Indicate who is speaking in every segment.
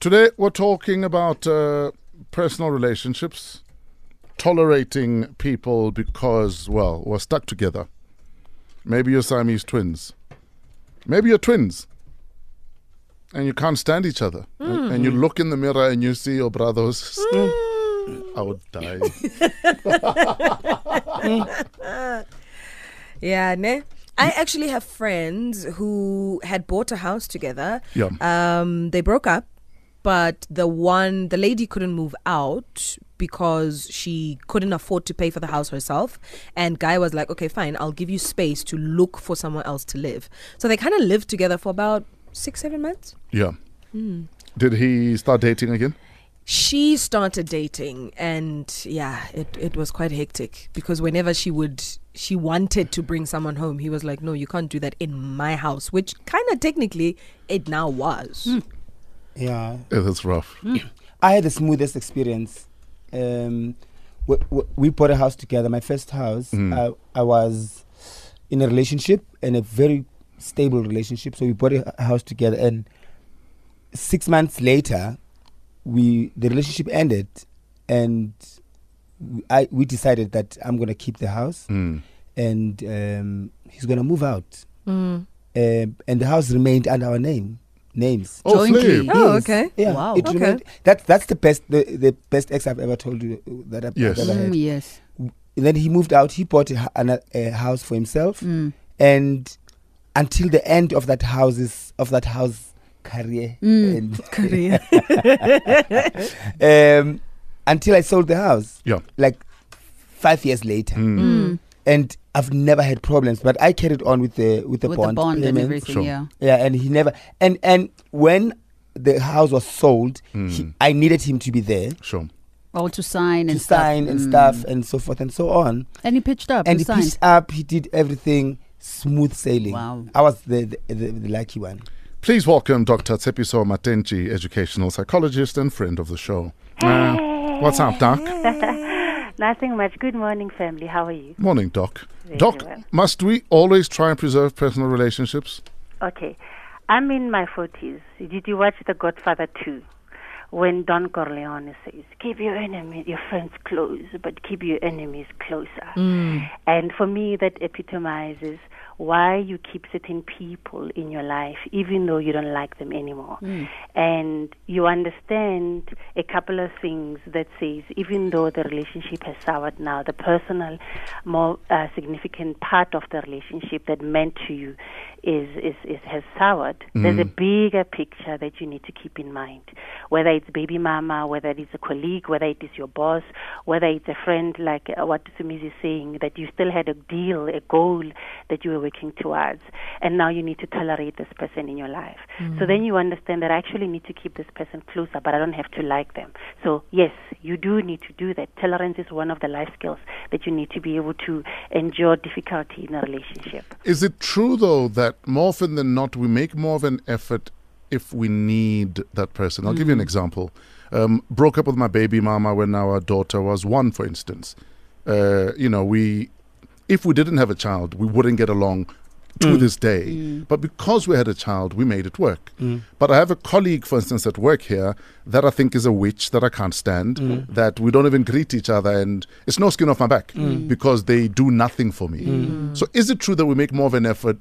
Speaker 1: Today we're talking about uh, personal relationships, tolerating people because, well, we're stuck together. Maybe you're Siamese twins. Maybe you're twins. And you can't stand each other. And, and you look in the mirror and you see your brothers. I would die.
Speaker 2: Yeah, ne? I actually have friends who had bought a house together.
Speaker 1: Yeah.
Speaker 2: Um, they broke up, but the one, the lady couldn't move out because she couldn't afford to pay for the house herself. And guy was like, okay, fine, I'll give you space to look for somewhere else to live. So they kind of lived together for about six, seven months.
Speaker 1: Yeah. Hmm. Did he start dating again?
Speaker 2: she started dating and yeah it, it was quite hectic because whenever she would she wanted to bring someone home he was like no you can't do that in my house which kind of technically it now was hmm.
Speaker 3: Yeah,
Speaker 1: It is rough.
Speaker 3: I had the smoothest experience. Um, we, we, we bought a house together. My first house.
Speaker 1: Mm.
Speaker 3: I, I was in a relationship and a very stable relationship. So we bought a a house together, and six months later, we the relationship ended, and we- I we decided that I'm gonna keep the house,
Speaker 1: Mm.
Speaker 3: and um, he's gonna move out,
Speaker 2: mm.
Speaker 3: um, and the house remained under our name names.
Speaker 1: Oh,
Speaker 4: Jointly.
Speaker 1: Flip.
Speaker 2: Oh, okay.
Speaker 3: Yeah.
Speaker 4: Wow.
Speaker 3: It
Speaker 2: Okay.
Speaker 3: remained, that that's the best the, the best ex I've ever told you that I've
Speaker 1: Yes.
Speaker 3: ever had.
Speaker 4: Mm, yes.
Speaker 3: And then he moved out. He bought a, hu- an- a house for himself,
Speaker 4: Mm.
Speaker 3: and until the end of that house's of that house career,
Speaker 4: Mm.
Speaker 2: Korea.
Speaker 3: and, um, until I sold the house,
Speaker 1: Yeah.
Speaker 3: like five years later,
Speaker 1: Mm.
Speaker 4: Mm.
Speaker 3: and I've never had problems. But I carried on with the with the
Speaker 4: With
Speaker 3: bond,
Speaker 4: the bond and everything,
Speaker 1: Sure.
Speaker 4: yeah.
Speaker 3: Yeah, and he never and and when the house was sold, he,
Speaker 1: Mm.
Speaker 3: I needed him to be there
Speaker 1: Sure.
Speaker 4: All to sign
Speaker 3: to
Speaker 4: and stuff.
Speaker 3: sign and
Speaker 4: Mm.
Speaker 3: stuff and so forth and so on.
Speaker 4: And he pitched up.
Speaker 3: and
Speaker 4: he
Speaker 3: he
Speaker 4: signed.
Speaker 3: pitched up. He did everything smooth sailing.
Speaker 4: Wow.
Speaker 3: I was the the, the, the lucky one.
Speaker 1: Please welcome Dr. Tshepiso Matentjie, educational psychologist and friend of the show. Uh, what's up, Doc?
Speaker 5: Nothing much. Good morning, family. How are you?
Speaker 1: Morning, Doc.
Speaker 5: Very
Speaker 1: Doc,
Speaker 5: well.
Speaker 1: must we always try and preserve personal relationships?
Speaker 5: Okay. I'm in my 40s. Did you watch The Godfather 2? When Don Corleone says, keep your enemy, your friends close, but keep your enemies closer. Mm. And for me, that epitomizes why you keep certain people in your life, even though you don't like them anymore. Mm. And you understand a couple of things that says, even though the relationship has soured now, the personal, more uh, significant part of the relationship that meant to you is, is, is has soured. There's a mm-hmm. bigger picture that you need to keep in mind. Whether it's baby mama, whether it's a colleague, whether it is your boss, whether it's a friend, like uh, what Sumiz is saying, that you still had a deal, a goal that you were working towards, and now you need to tolerate this person in your life. So then you understand that I actually need to keep this person closer, but I don't have to like them. So yes, you do need to do that. Tolerance is one of the life skills that you need to be able to endure difficulty in a relationship.
Speaker 1: Is it true, though, that more often than not, we make more of an effort if we need that person? I'll give you an mm-hmm. example. Um, broke up with my baby mama when our daughter was one, for instance. Uh, you know, we, if we didn't have a child, we wouldn't get along to mm. this day. Mm. But because we had a child, we made it work. Mm. But I have a colleague, for instance, at work here that I think is a witch that I can't stand, that we don't even greet each other, and it's no skin off my back because they do nothing for me. So is it true that we make more of an effort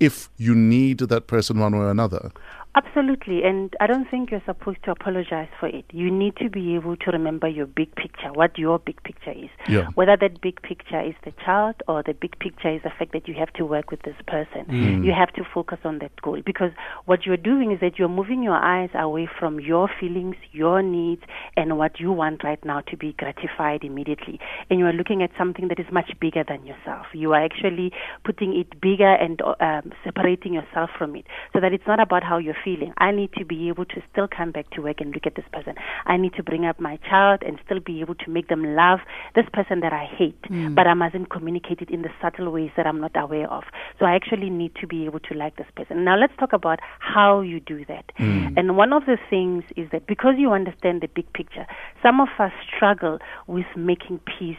Speaker 1: if you need that person one way or another?
Speaker 5: Absolutely, and I don't think you're supposed to apologize for it. You need to be able to remember your big picture, what your big picture is.
Speaker 1: Yeah.
Speaker 5: Whether that big picture is the child or the big picture is the fact that you have to work with this person. You have to focus on that goal because what you're doing is that you're moving your eyes away from your feelings, your needs, and what you want right now to be gratified immediately. And you are looking at something that is much bigger than yourself. You are actually putting it bigger and um, separating yourself from it so that it's not about how you're feeling. I need to be able to still come back to work and look at this person. I need to bring up my child and still be able to make them love this person that I hate, hmm. but I mustn't communicate it in the subtle ways that I'm not aware of. So I actually need to be able to like this person. Now let's talk about how you do that. Hmm. And one of the things is that because you understand the big picture, some of us struggle with making peace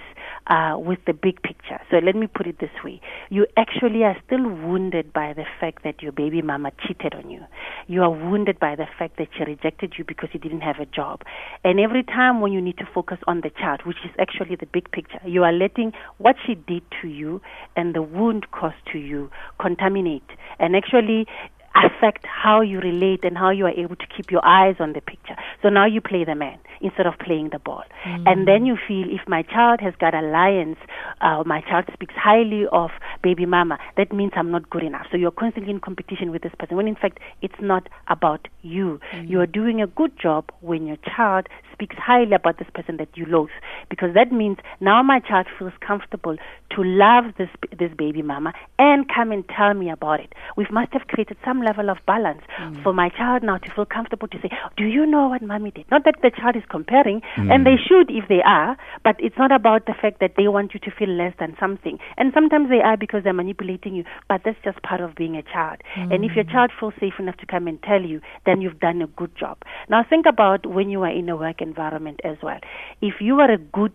Speaker 5: uh, with the big picture. So let me put it this way. You actually are still wounded by the fact that your baby mama cheated on you. You are wounded by the fact that she rejected you because you didn't have a job. And every time when you need to focus on the child, which is actually the big picture, you are letting what she did to you and the wound caused to you contaminate and actually affect how you relate and how you are able to keep your eyes on the picture. So now you play the man instead of playing the ball. Mm. And then you feel if my child has got alliance, uh, my child speaks highly of baby mama, that means I'm not good enough. So you're constantly in competition with this person when in fact it's not about you. Mm. You are doing a good job when your child speaks highly about this person that you loathe because that means now my child feels comfortable to love this this baby mama and come and tell me about it. We must have created some level of balance mm. for my child now to feel comfortable to say, "Do you know what mommy did?" Not that the child is comparing, and hmm. they should if they are, but it's not about the fact that they want you to feel less than something. And sometimes they are because they're manipulating you, but that's just part of being a child. And if your hmm. child feels safe enough to come and tell you, then you've done a good job. Now think about when you are in a work environment as well. If you are a good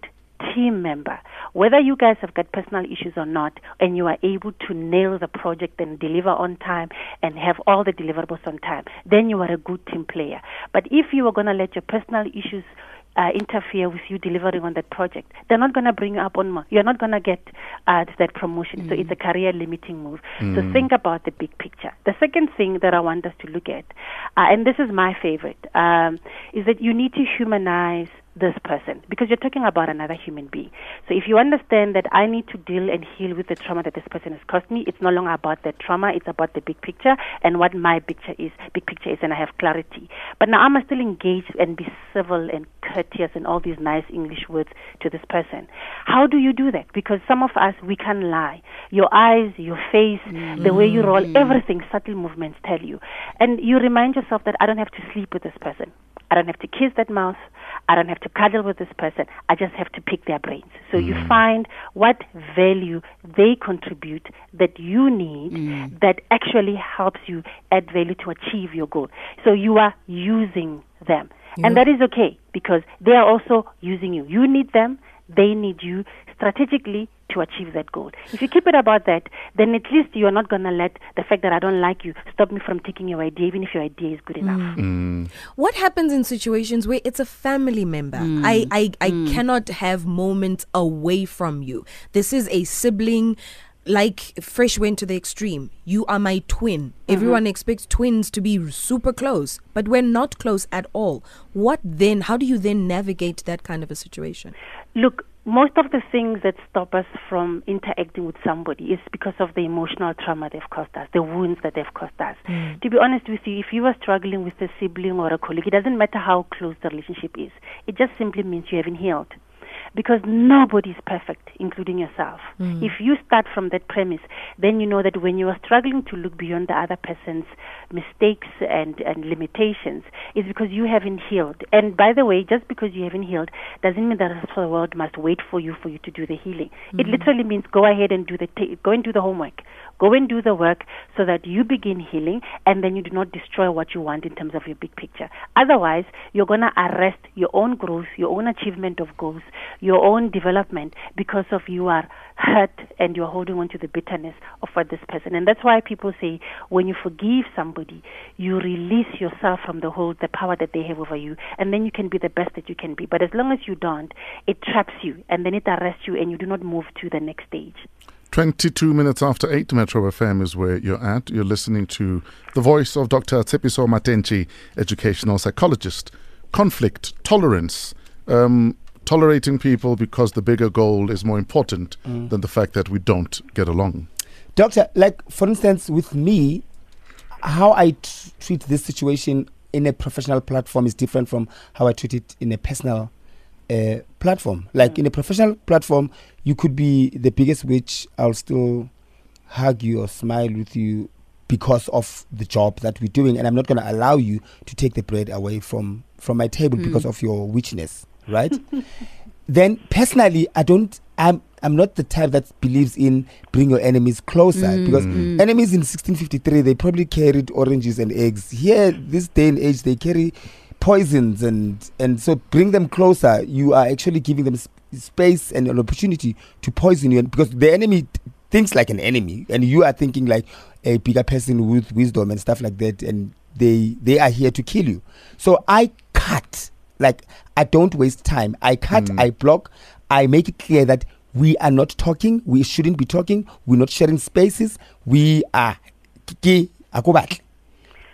Speaker 5: team member, whether you guys have got personal issues or not, and you are able to nail the project and deliver on time and have all the deliverables on time, then you are a good team player. But if you are going to let your personal issues uh, interfere with you delivering on that project, they're not going to bring you up on more. You're not going to get uh, to that promotion. So it's a career limiting move. So think about the big picture. The second thing that I want us to look at, uh, and this is my favorite, um, is that you need to humanize this person because you're talking about another human being. So if you understand that I need to deal and heal with the trauma that this person has caused me, it's no longer about the trauma, it's about the big picture and what my picture is, big picture is, and I have clarity. But now I must still engage and be civil and courteous and all these nice English words to this person. How do you do that? Because some of us, we can lie. Your eyes, your face, the way you roll, mm-hmm. everything, subtle movements tell you. And you remind yourself that I don't have to sleep with this person. I don't have to kiss that mouth. I don't have to cuddle with this person. I just have to pick their brains. So you mm. find what value they contribute that you need mm. that actually helps you add value to achieve your goal. So you are using them. And that is okay because they are also using you. You need them, they need you strategically to achieve that goal. If you keep it about that, then at least you are not going to let the fact that I don't like you stop me from taking your idea, even if your idea is good enough. Mm. Mm.
Speaker 2: What happens in situations where it's a family member? Mm. I, I, I cannot have moments away from you. This is a sibling. Like Fresh went to the extreme. You are my twin. Mm-hmm. Everyone expects twins to be super close, but we're not close at all. What then? How do you then navigate that kind of a situation?
Speaker 5: Look, most of the things that stop us from interacting with somebody is because of the emotional trauma they've caused us, the wounds that they've caused us. Hmm. To be honest with you, if you are struggling with a sibling or a colleague, it doesn't matter how close the relationship is. It just simply means you haven't healed. Because nobody is perfect, including yourself. Hmm. If you start from that premise, then you know that when you are struggling to look beyond the other person's mistakes and, and limitations, is because you haven't healed. And by the way, just because you haven't healed doesn't mean that the rest of the world must wait for you for you to do the healing. It mm. literally means go ahead and do the ta- go and do the homework. Go and do the work so that you begin healing and then you do not destroy what you want in terms of your big picture. Otherwise, you're going to arrest your own growth, your own achievement of goals, your own development because of you are hurt and you're holding on to the bitterness of what this person. And that's why people say when you forgive somebody, you release yourself from the hold, the power that they have over you, and then you can be the best that you can be. But as long as you don't, it traps you and then it arrests you and you do not move to the next stage.
Speaker 1: 22 minutes after 8 Metro FM is where you're at. You're listening to the voice of Dr. Tshepiso Matentjie, educational psychologist. Conflict, tolerance, um, tolerating people because the bigger goal is more important than the fact that we don't get along.
Speaker 3: Doctor, like for instance, with me, how I t- treat this situation in a professional platform is different from how I treat it in a personal uh, platform. Like in a professional platform, you could be the biggest witch. I'll still hug you or smile with you because of the job that we're doing, and I'm not going to allow you to take the bread away from from my table because of your witchness, right? then personally, I don't. I'm I'm not the type that believes in bring your enemies closer mm. because mm. enemies in 1653 they probably carried oranges and eggs. Here, this day and age, they carry poisons and and so bring them closer. You are actually giving them sp- space and an opportunity to poison you and because the enemy th- thinks like an enemy and you are thinking like a bigger person with wisdom and stuff like that and they they are here to kill you. So i cut like i don't waste time. I cut mm. i block. I make it clear that we are not talking. We shouldn't be talking. We're not sharing spaces. We are ke- akubatle.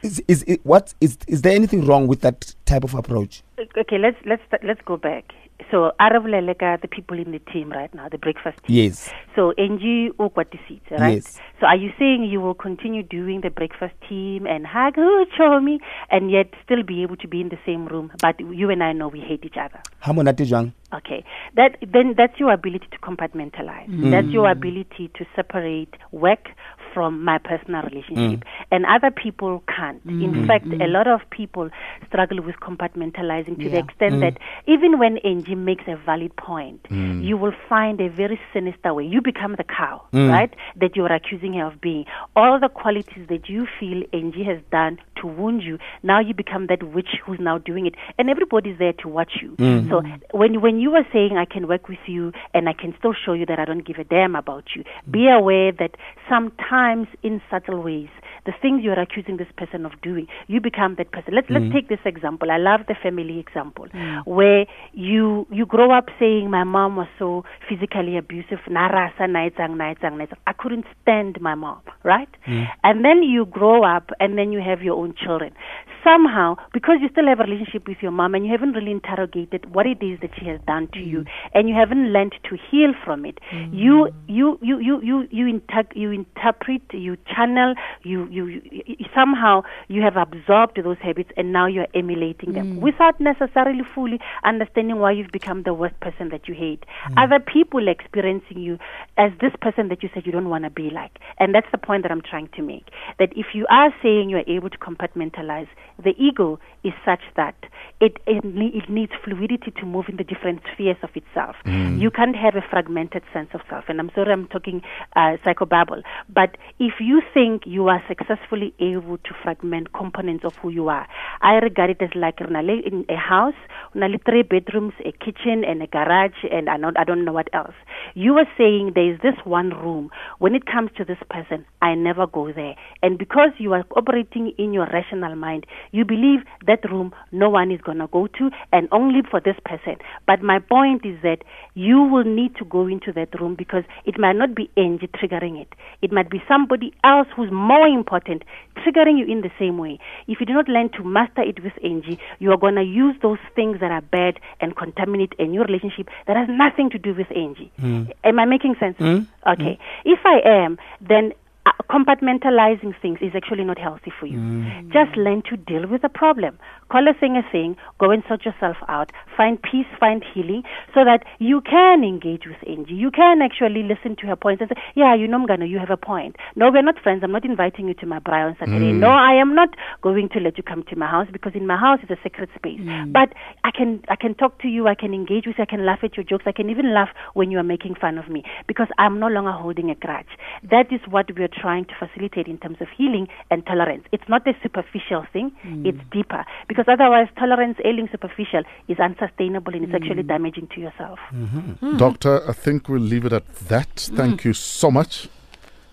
Speaker 3: Is is it, what is is there anything wrong with that type of approach
Speaker 5: Okay, let's let's let's go back. So Aravulelega, the people in the team right now, the breakfast team.
Speaker 3: yes
Speaker 5: So NG right?
Speaker 3: Yes.
Speaker 5: So are you saying you will continue doing the breakfast team and hug oh, Chomi and yet still be able to be in the same room? But you and I know we hate each other.
Speaker 3: ha monate jwang
Speaker 5: Okay, that then that's your ability to compartmentalize. Mm. That's your ability to separate work from my personal relationship, mm. and other people can't. In mm-hmm. fact, a mm-hmm. lot of people struggle with compartmentalizing to the
Speaker 4: Yeah.
Speaker 5: extent that mm. even when Angie makes a valid point, mm. you will find a very sinister way. You become the cow, right? That you are accusing her of being. All the qualities that you feel Angie has done to wound you, now you become that witch who's now doing it, and everybody's there to watch you. So when when you are saying I can work with you and I can still show you that I don't give a damn about you, be aware that sometimes in subtle ways, the things you're accusing this person of doing, you become that person. Let's let's mm. take this example. I love the family example mm. where you you grow up saying my mom was so physically abusive, narasa naitsang naitsang naitsang. I couldn't stand my mom, right? Mm. And then you grow up and then you have your own children. Somehow, because you still have a relationship with your mom and you haven't really interrogated what it is that she has done to you mm. and you haven't learned to heal from it, mm-hmm. you you you you you you, inter- you interpret, you channel, you, you you you somehow you have absorbed those habits and now you're emulating them mm. without necessarily fully understanding why you've become the worst person that you hate. Mm. Other people experiencing you as this person that you said you don't want to be like. And that's the point that I'm trying to make. That if you are saying you're able to compartmentalize, the ego is such that it, it, it needs fluidity to move in the different spheres of itself. You can't have a fragmented sense of self. And I'm sorry I'm talking uh, psychobabble. But if you think you are successfully able to fragment components of who you are, I regard it as like a house, le three bedrooms, a kitchen, and a garage, and I, don't, I don't know what else. You are saying there is this one room. When it comes to this person, I never go there. And because you are operating in your rational mind, you believe that room no one is going to go to and only for this person. But my point is that you will need to go into that room because it might not be Angie triggering it. It might be somebody else who's more important triggering you in the same way. If you do not learn to master it with Angie, you are going to use those things that are bad and contaminate a new relationship that has nothing to do with Angie. Hmm. Am I making sense? Hmm? Okay. If I am, then uh, compartmentalizing things is actually not healthy for you. Mm. Just learn to deal with the problem. Call a thing a thing, go and sort yourself out, find peace, find healing, so that you can engage with Angie. You can actually listen to her points and say, Yeah, you know, Mgana, you have a point. No, we're not friends. I'm not inviting you to my braai on Saturday. Mm. No, I am not going to let you come to my house because in my house is a sacred space. Mm. But I can I can talk to you, I can engage with you, I can laugh at your jokes, I can even laugh when you are making fun of me because I'm no longer holding a grudge. That is what we are trying to facilitate in terms of healing and tolerance. It's not a superficial thing, hmm. it's deeper. Because otherwise tolerance ailing superficial is unsustainable and it's actually hmm. damaging to yourself. Mm-hmm. Hmm.
Speaker 1: Doctor, I think we'll leave it at that. Thank you so much.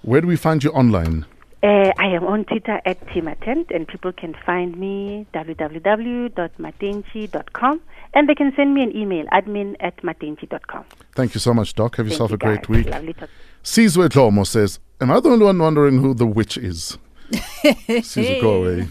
Speaker 1: Where do we find you online?
Speaker 5: Uh, I am on Twitter at Timatent, and people can find me www.matentjie.com, and they can send me an email, admin at matentjie.com.
Speaker 1: Thank you so much, Doc. Have
Speaker 5: Thank
Speaker 1: yourself
Speaker 5: you,
Speaker 1: a great week.
Speaker 5: Lovely talk.
Speaker 1: Sizwe Dhlomo says, Am I the only one wondering who the witch is? Away.